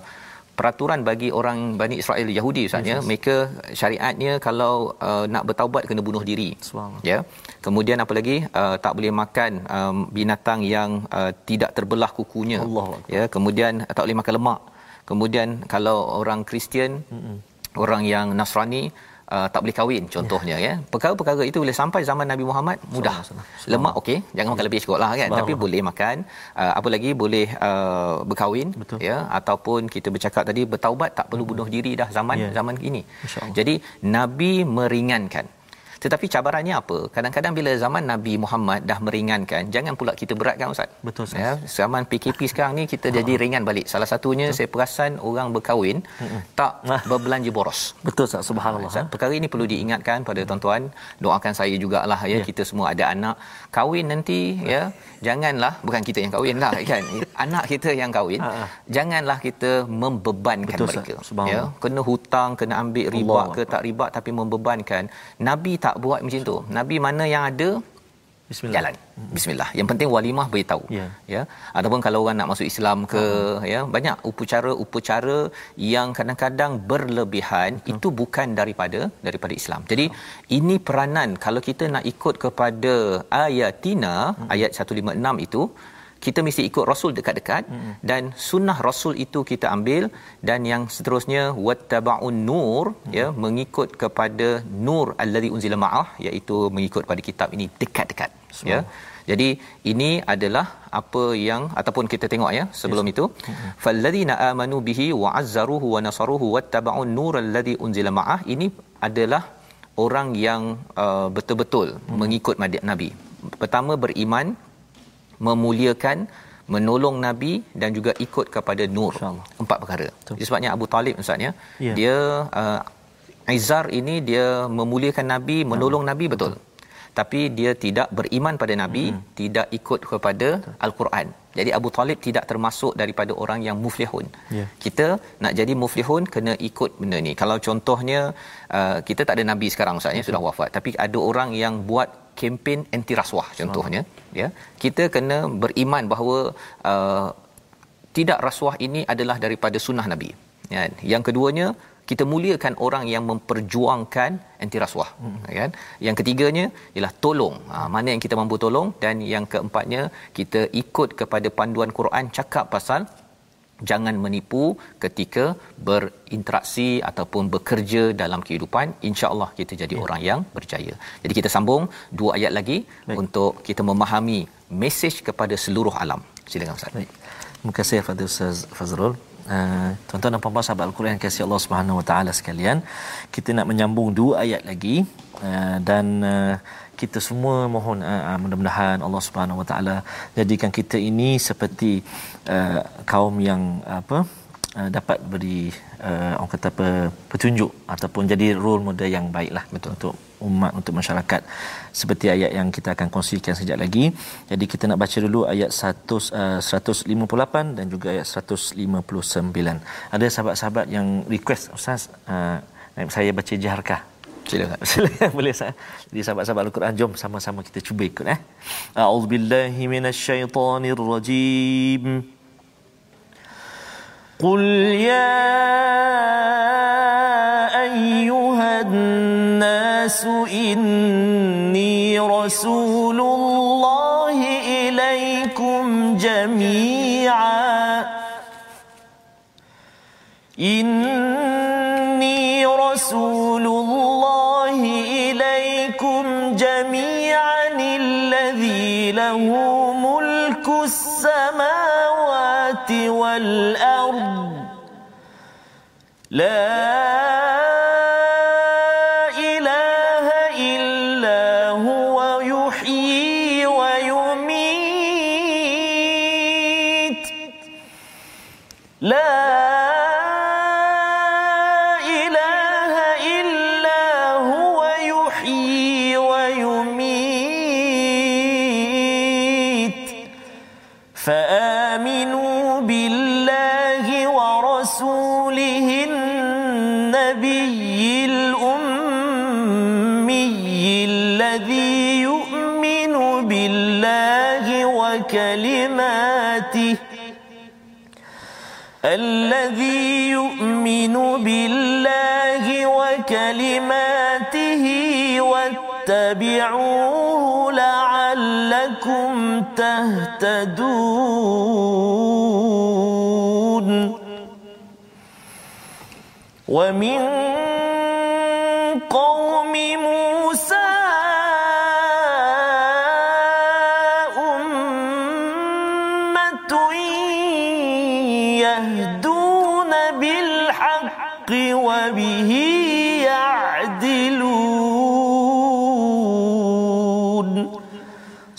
peraturan bagi orang Bani Israel Yahudi Ustaz ya. Mereka syariatnya kalau uh, nak bertaubat kena bunuh diri. Ya. Kemudian apa lagi? Uh, tak boleh makan um, binatang yang uh, tidak terbelah kukunya. Allah. ya. Kemudian tak boleh makan lemak. Kemudian kalau orang Kristian mm-hmm. orang yang Nasrani uh, tak boleh kahwin contohnya ya. ya perkara-perkara itu boleh sampai zaman Nabi Muhammad mudah. lemak okey. Jangan makan lebih cukup lah kan. Bahawa. tapi boleh makan uh, apa lagi boleh uh, berkahwin Betul. ya. Ataupun kita bercakap tadi bertaubat tak perlu bunuh diri dah zaman yeah. zaman ini. Jadi nabi meringankan tetapi cabarannya apa? Kadang-kadang bila zaman Nabi Muhammad dah meringankan, jangan pula kita beratkan ustaz. Betul ustaz. Ya, zaman PKP sekarang ni kita jadi ah. ringan balik. Salah satunya Betul. saya perasan orang berkahwin Mm-mm. tak berbelanja boros. Betul ustaz. Subhanallah. Ustaz, perkara ini perlu diingatkan pada tuan-tuan. Doakan saya jugalah ya, ya. kita semua ada anak kahwin nanti ya. Janganlah bukan kita yang kahwin lah kan. anak kita yang kahwin. Ha-ha. Janganlah kita membebankan Betul, mereka. Ya, kena hutang, kena ambil riba ke tak riba tapi membebankan. Nabi tak tak buat macam tu. Nabi mana yang ada Bismillah. Jalan. Bismillah. Yang penting walimah beritahu. Ya. ya. Ataupun kalau orang nak masuk Islam ke uh ya, banyak upacara-upacara yang kadang-kadang berlebihan uh itu bukan daripada daripada Islam. Jadi uh ini peranan kalau kita nak ikut kepada ayatina uh ayat 156 itu kita mesti ikut rasul dekat-dekat hmm. dan sunnah rasul itu kita ambil dan yang seterusnya wattaba'un nur hmm. ya mengikut kepada nur allazi unzila ma'ah iaitu mengikut pada kitab ini dekat-dekat Semua. ya jadi ini adalah apa yang ataupun kita tengok ya sebelum yes. itu hmm. falladzina amanu bihi wa azzaruhu wa nasaruhu wattaba'un nur allazi unzila ma'ah ini adalah orang yang uh, betul-betul hmm. mengikut nabi pertama beriman memuliakan menolong nabi dan juga ikut kepada nur empat perkara Betul. sebabnya Abu Talib ustaz ya yeah. dia uh, Aizar ini dia memuliakan nabi menolong Betul. nabi betul. betul tapi dia tidak beriman pada nabi hmm. tidak ikut kepada betul. al-Quran jadi Abu Talib tidak termasuk daripada orang yang muflihun yeah. kita nak jadi muflihun kena ikut benda ni kalau contohnya uh, kita tak ada nabi sekarang ustaz ya sudah wafat tapi ada orang yang buat kempen anti rasuah contohnya oh. ya. Kita kena beriman bahawa uh, tidak rasuah ini adalah daripada sunnah nabi ya yang keduanya kita muliakan orang yang memperjuangkan anti rasuah hmm. kan. Yang ketiganya ialah tolong. Ha, mana yang kita mampu tolong? Dan yang keempatnya kita ikut kepada panduan Quran cakap pasal jangan menipu ketika berinteraksi ataupun bekerja dalam kehidupan insyaallah kita jadi ya. orang yang berjaya jadi kita sambung dua ayat lagi Baik. untuk kita memahami mesej kepada seluruh alam silakan ustaz Baik. terima kasih kepada ustaz Fazrul Uh, tuan-tuan dan puan-puan sahabat Al-Quran kasih Allah Subhanahu Wa Taala sekalian kita nak menyambung dua ayat lagi uh, dan uh, kita semua mohon uh, mudah-mudahan Allah Subhanahu Wa Taala jadikan kita ini seperti uh, kaum yang apa uh, dapat beri uh, orang kata apa petunjuk ataupun jadi role model yang baiklah betul untuk umat untuk masyarakat seperti ayat yang kita akan kongsikan sekejap lagi. Jadi kita nak baca dulu ayat 100 uh, 158 dan juga ayat 159. Ada sahabat-sahabat yang request ustaz uh, saya baca jaharkah Silakan. Silakan boleh sah. Jadi sahabat-sahabat Al-Quran jom sama-sama kita cuba ikut eh. A'udzubillahi minasyaitonirrajim. Qul ya ayyuhan nas inni rasulullah ilaikum jami'a. Inni له ملك السماوات والأرض. لا واتبعوه لعلكم تهتدون. ومن قوم موسى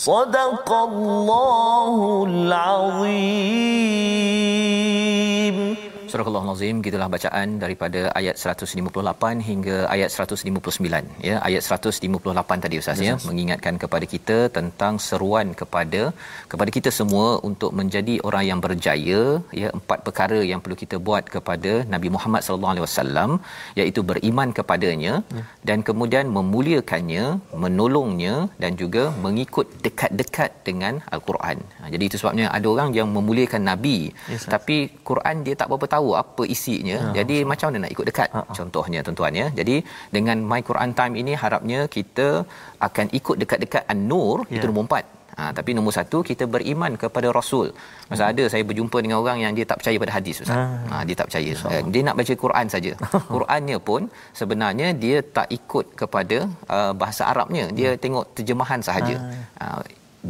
صدق الله العظيم Al-Azim gitulah bacaan daripada ayat 158 hingga ayat 159 ya ayat 158 tadi ustaz ya mengingatkan kepada kita tentang seruan kepada kepada kita semua untuk menjadi orang yang berjaya ya empat perkara yang perlu kita buat kepada Nabi Muhammad sallallahu alaihi wasallam iaitu beriman kepadanya ya. dan kemudian memuliakannya menolongnya dan juga mengikut dekat-dekat dengan al-Quran. Ha, jadi itu sebabnya ada orang yang memuliakan nabi yes, tapi Quran dia tak berapa tahu apa isinya ya. jadi macam mana nak ikut dekat ha, contohnya tuan-tuan ya jadi dengan my Quran time ini harapnya kita akan ikut dekat-dekat an-nur ya. itu nombor 4 Ha, tapi nombor satu kita beriman kepada rasul. Masa hmm. ada saya berjumpa dengan orang yang dia tak percaya pada hadis ustaz. Hmm. Ha, dia tak percaya. So. Dia nak baca Quran saja. Qurannya pun sebenarnya dia tak ikut kepada uh, bahasa Arabnya. Dia hmm. tengok terjemahan sahaja. Hmm. Ha,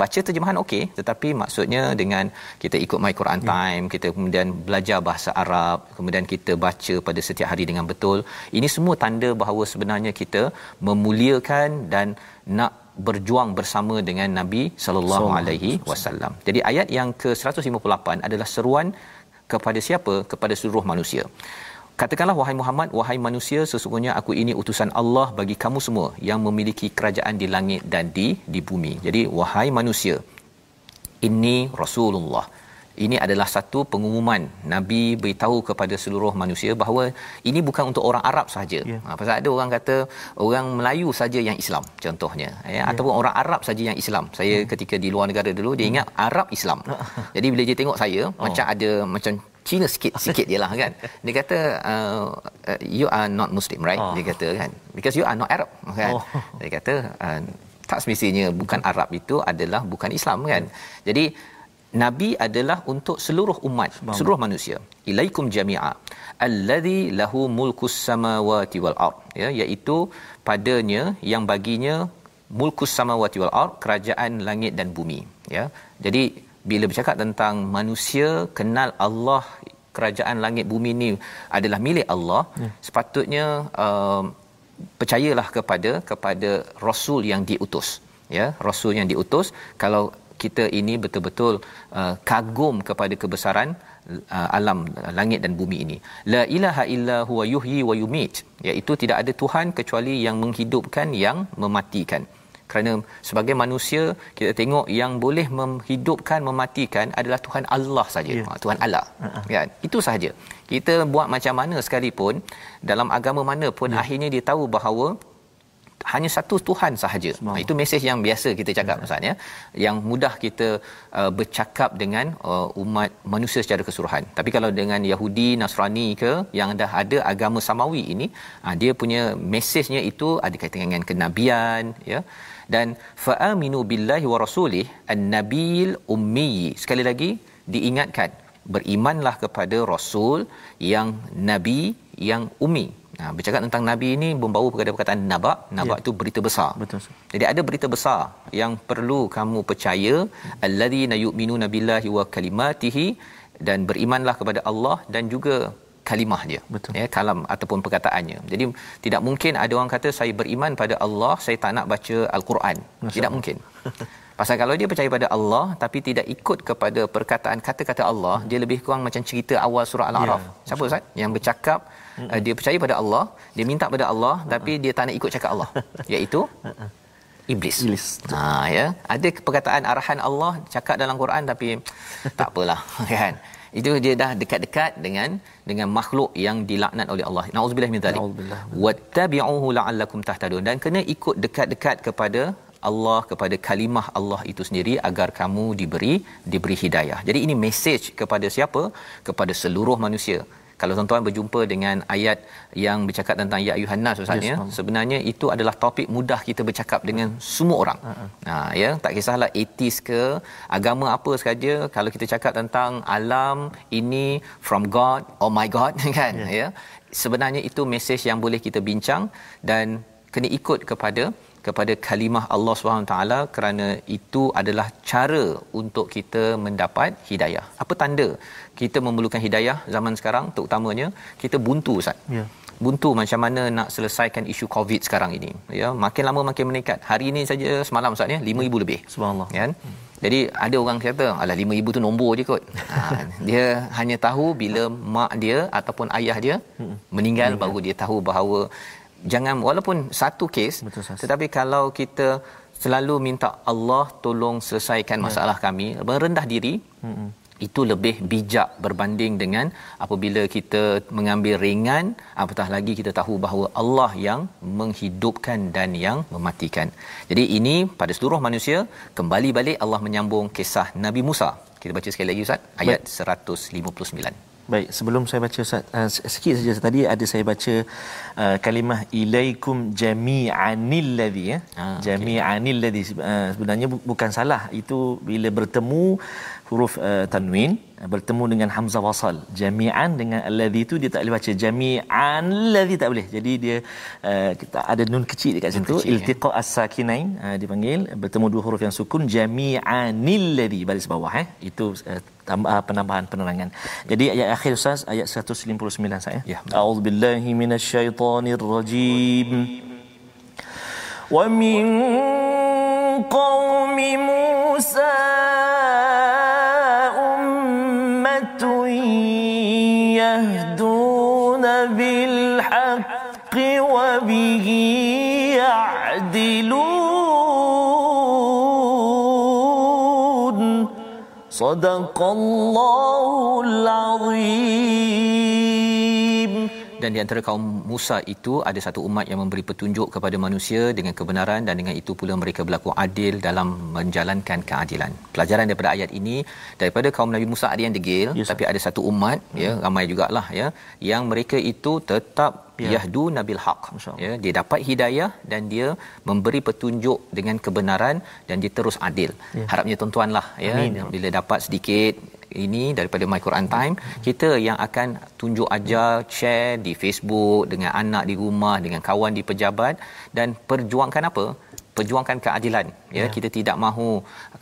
baca terjemahan okey tetapi maksudnya dengan kita ikut my Quran ya. time kita kemudian belajar bahasa Arab kemudian kita baca pada setiap hari dengan betul ini semua tanda bahawa sebenarnya kita memuliakan dan nak berjuang bersama dengan Nabi sallallahu alaihi wasallam. Jadi ayat yang ke-158 adalah seruan kepada siapa? Kepada seluruh manusia. Katakanlah wahai Muhammad, wahai manusia, sesungguhnya aku ini utusan Allah bagi kamu semua yang memiliki kerajaan di langit dan di di bumi. Jadi wahai manusia, ini Rasulullah. Ini adalah satu pengumuman Nabi beritahu kepada seluruh manusia bahawa ini bukan untuk orang Arab sahaja. Yeah. Ha, pasal ada orang kata orang Melayu saja yang Islam contohnya ya yeah. ataupun orang Arab saja yang Islam. Saya yeah. ketika di luar negara dulu dia hmm. ingat Arab Islam. Jadi bila dia tengok saya oh. macam ada macam Cina sikit sikit jelah kan? Dia kata uh, uh, you are not muslim right? Oh. dia kata kan? Because you are not arab kan? Oh. dia kata uh, tak semestinya bukan arab itu adalah bukan islam kan? Jadi nabi adalah untuk seluruh umat seluruh manusia. Ilaikum jami'a allazi lahu mulkus samawati wal ard. Ya iaitu padanya yang baginya mulkus samawati wal ard kerajaan langit dan bumi. Ya jadi bila bercakap tentang manusia kenal Allah kerajaan langit bumi ini adalah milik Allah ya. sepatutnya uh, percayalah kepada kepada rasul yang diutus. Ya rasul yang diutus. Kalau kita ini betul-betul uh, kagum kepada kebesaran uh, alam langit dan bumi ini. La ilaha illa huwa yuhyi wa yumit. Iaitu tidak ada tuhan kecuali yang menghidupkan yang mematikan kerana sebagai manusia kita tengok yang boleh menghidupkan mematikan adalah Tuhan Allah saja yeah. Ha, Tuhan Allah uh-huh. kan itu sahaja kita buat macam mana sekalipun dalam agama mana pun yeah. akhirnya dia tahu bahawa hanya satu Tuhan sahaja. Ha, itu mesej yang biasa kita cakap Ustaz ya. Yang mudah kita uh, bercakap dengan uh, umat manusia secara keseluruhan. Tapi kalau dengan Yahudi, Nasrani ke yang dah ada agama samawi ini, uh, dia punya mesejnya itu ada kaitan dengan kenabian ya. Dan fa'aminu billahi wa rasulih an-nabil ummi. Sekali lagi diingatkan berimanlah kepada rasul yang nabi yang ummi Nah, bercakap tentang nabi ini membawa kepada perkataan nabak. Nabak itu ya. berita besar. Betul. Jadi ada berita besar yang perlu kamu percaya alladzina yu'minuna billahi wa kalimatihi dan berimanlah kepada Allah dan juga kalimah dia. Betul. Ya, kalam ataupun perkataannya. Jadi tidak mungkin ada orang kata saya beriman pada Allah, saya tak nak baca al-Quran. Masya tidak mungkin. Pasal kalau dia percaya pada Allah tapi tidak ikut kepada perkataan kata-kata Allah, dia lebih kurang macam cerita awal surah Al-A'raf. Ya, Siapa Ustaz? Yang bercakap uh, dia percaya pada Allah, dia minta pada Allah tapi dia tak nak ikut cakap Allah. Iaitu iblis. Iblis. Ha ya. Ada perkataan arahan Allah cakap dalam Quran tapi tak apalah kan. Itu dia dah dekat-dekat dengan dengan makhluk yang dilaknat oleh Allah. Nauzubillah min zalik. Wattabi'uhu la'allakum tahtadun dan kena ikut dekat-dekat kepada Allah kepada kalimah Allah itu sendiri agar kamu diberi diberi hidayah. Jadi ini mesej kepada siapa? Kepada seluruh manusia kalau tuan-tuan berjumpa dengan ayat yang bercakap tentang ya ayuhan nas ustaz yes, ya sebenarnya itu adalah topik mudah kita bercakap dengan semua orang uh-huh. ha ya tak kisahlah etis ke agama apa sahaja kalau kita cakap tentang alam ini from god oh my god kan yeah. ya sebenarnya itu mesej yang boleh kita bincang dan kena ikut kepada kepada kalimah Allah Subhanahu taala kerana itu adalah cara untuk kita mendapat hidayah. Apa tanda kita memerlukan hidayah zaman sekarang terutamanya kita buntu Ustaz. Ya. Buntu macam mana nak selesaikan isu COVID sekarang ini. Ya, makin lama makin meningkat. Hari ini saja semalam Ustaz ya 5000 lebih. Subhanallah. Kan? Jadi ada orang kata alah 5000 tu nombor je kot. Ha, dia hanya tahu bila mak dia ataupun ayah dia meninggal baru dia tahu bahawa jangan walaupun satu kes Betul, tetapi kalau kita selalu minta Allah tolong selesaikan ya. masalah ya. kami merendah diri hmm itu lebih bijak berbanding dengan apabila kita mengambil ringan apatah lagi kita tahu bahawa Allah yang menghidupkan dan yang mematikan. Jadi ini pada seluruh manusia kembali balik Allah menyambung kisah Nabi Musa. Kita baca sekali lagi Ustaz ayat Baik. 159. Baik, sebelum saya baca uh, sikit saja tadi ada saya baca uh, kalimah ilaikum jami'anil ladzi ya. Ah, jami'anil ladzi uh, sebenarnya bu- bukan salah. Itu bila bertemu huruf uh, tanwin bertemu dengan hamzah wasal jami'an dengan alladhi itu dia tak boleh baca jami'an alladhi tak boleh jadi dia uh, kita ada nun kecil dekat situ ya. iltiqa as-sakinain uh, dipanggil bertemu dua huruf yang sukun jami'anil ladhi baris bawah eh itu uh, tambah penambahan penerangan. Jadi ayat akhir Ustaz ayat 159 saya. Ya. A'udzubillahi minasyaitonirrajim. Wa min qaumi Musa صدق الله العظيم dan di antara kaum Musa itu ada satu umat yang memberi petunjuk kepada manusia dengan kebenaran dan dengan itu pula mereka berlaku adil dalam menjalankan keadilan. Pelajaran daripada ayat ini daripada kaum Nabi Musa ada yang degil yes, tapi ada satu umat hmm. ya ramai jugalah ya yang mereka itu tetap ya. yahdu nabil haq ya dia dapat hidayah dan dia memberi petunjuk dengan kebenaran dan dia terus adil. Ya. Harapnya tuan-tuanlah ya Amin. bila dapat sedikit ini daripada My Quran Time kita yang akan tunjuk ajar share di Facebook dengan anak di rumah dengan kawan di pejabat dan perjuangkan apa perjuangkan keadilan ya yeah. kita tidak mahu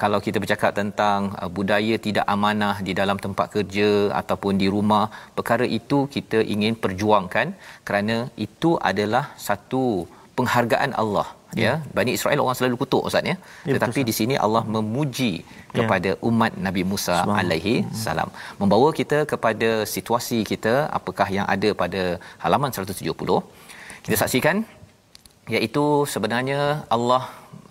kalau kita bercakap tentang uh, budaya tidak amanah di dalam tempat kerja ataupun di rumah perkara itu kita ingin perjuangkan kerana itu adalah satu penghargaan Allah ya, ya. Bani Israel orang selalu kutuk ustaz ya, ya tetapi betul, di sini Allah memuji ya. kepada umat Nabi Musa alaihi hmm. salam. Membawa kita kepada situasi kita apakah yang ada pada halaman 170 kita saksikan iaitu sebenarnya Allah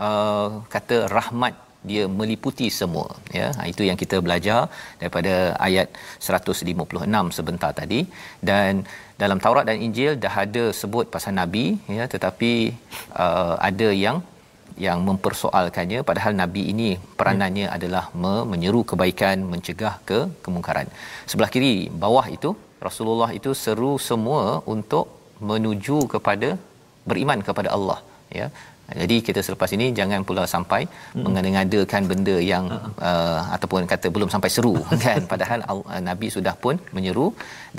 uh, kata rahmat dia meliputi semua ya. Ha, itu yang kita belajar daripada ayat 156 sebentar tadi. Dan dalam Taurat dan Injil dah ada sebut pasal nabi ya tetapi uh, ada yang yang mempersoalkannya. Padahal nabi ini peranannya ya. adalah me- menyeru kebaikan mencegah ke kemungkaran. Sebelah kiri bawah itu Rasulullah itu seru semua untuk menuju kepada beriman kepada Allah ya jadi kita selepas ini jangan pula sampai hmm. mengadakan benda yang uh, ataupun kata belum sampai seru kan padahal uh, Nabi sudah pun menyeru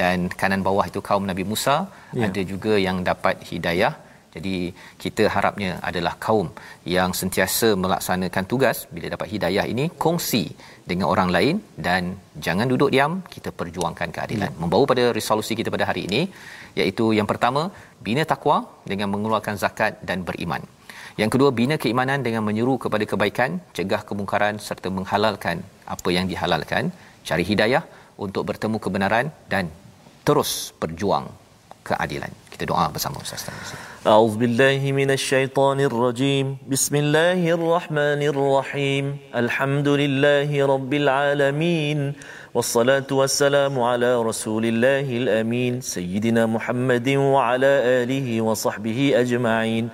dan kanan bawah itu kaum Nabi Musa ya. ada juga yang dapat hidayah jadi kita harapnya adalah kaum yang sentiasa melaksanakan tugas bila dapat hidayah ini kongsi dengan orang lain dan jangan duduk diam kita perjuangkan keadilan. Ya. Membawa pada resolusi kita pada hari ini iaitu yang pertama bina takwa dengan mengeluarkan zakat dan beriman. Yang kedua bina keimanan dengan menyeru kepada kebaikan, cegah kemungkaran serta menghalalkan apa yang dihalalkan, cari hidayah untuk bertemu kebenaran dan terus berjuang keadilan. Kita doa bersama Ustaz. A'udzu billahi minasyaitonir rajim. Bismillahirrahmanirrahim. Alhamdulillahi rabbil alamin. Wassalatu wassalamu ala rasulillahil amin. Sayyidina Muhammadin wa ala alihi wa sahbihi ajma'in.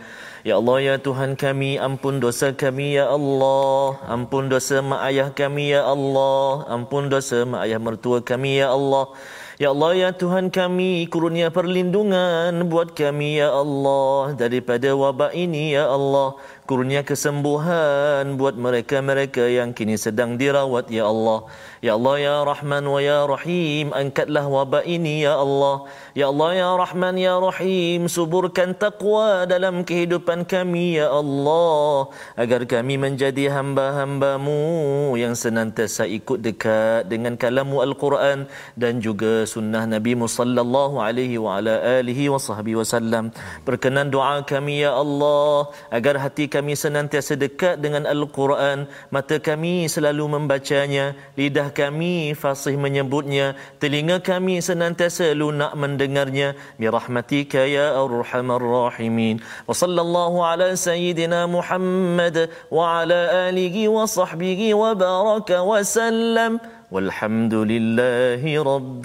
Ya Allah ya Tuhan kami ampun dosa kami ya Allah. Ampun dosa mak ayah kami ya Allah. Ampun dosa mak ayah mertua kami ya Allah. Ya Allah ya Tuhan kami kurnia perlindungan buat kami ya Allah. Daripada wabak ini ya Allah kurnia kesembuhan buat mereka-mereka yang kini sedang dirawat ya Allah. Ya Allah ya Rahman wa ya Rahim angkatlah wabak ini ya Allah. Ya Allah ya Rahman ya Rahim suburkan taqwa dalam kehidupan kami ya Allah. Agar kami menjadi hamba-hambamu yang senantiasa ikut dekat dengan kalamu Al-Quran dan juga sunnah Nabi sallallahu alaihi wa ala alihi wa sahbihi wasallam berkenan doa kami ya Allah agar hati kami senantiasa dekat dengan Al-Quran mata kami selalu membacanya lidah kami fasih menyebutnya telinga kami senantiasa lunak mendengarnya. Bi rahmatika ya arhamar rahimin. Wa sallallahu ala sayyidina Muhammad wa ala alihi wa sahbihi wa baraka wa sallam والحمد لله رب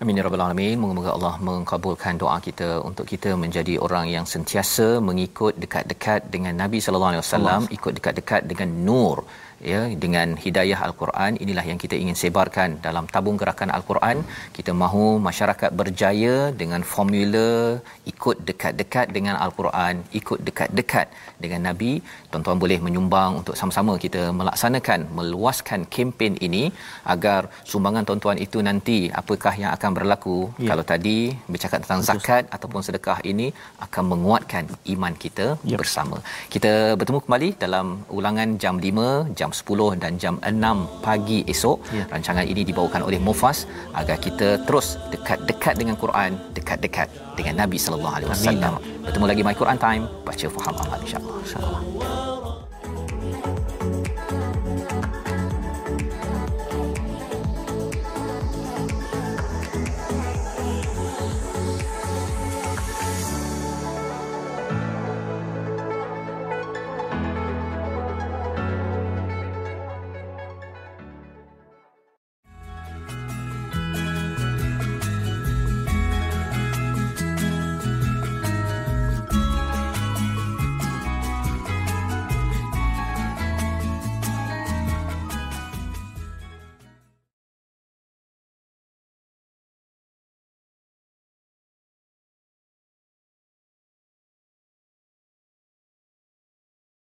Amin ya rabbal alamin. Moga-moga Allah mengkabulkan doa kita untuk kita menjadi orang yang sentiasa mengikut dekat-dekat dengan Nabi sallallahu alaihi wasallam, ikut dekat-dekat dengan nur ya dengan hidayah al-Quran inilah yang kita ingin sebarkan dalam tabung gerakan al-Quran kita mahu masyarakat berjaya dengan formula ikut dekat-dekat dengan al-Quran ikut dekat-dekat dengan nabi tuan-tuan boleh menyumbang untuk sama-sama kita melaksanakan meluaskan kempen ini agar sumbangan tuan-tuan itu nanti apakah yang akan berlaku ya. kalau tadi bercakap tentang Betul. zakat ataupun sedekah ini akan menguatkan iman kita ya. bersama kita bertemu kembali dalam ulangan jam 5 jam jam 10 dan jam 6 pagi esok. Ya. Rancangan ini dibawakan oleh Mufas agar kita terus dekat-dekat dengan Quran, dekat-dekat dengan Nabi sallallahu alaihi wasallam. Bertemu lagi My Quran Time, baca faham amal insya-Allah. Insya-Allah.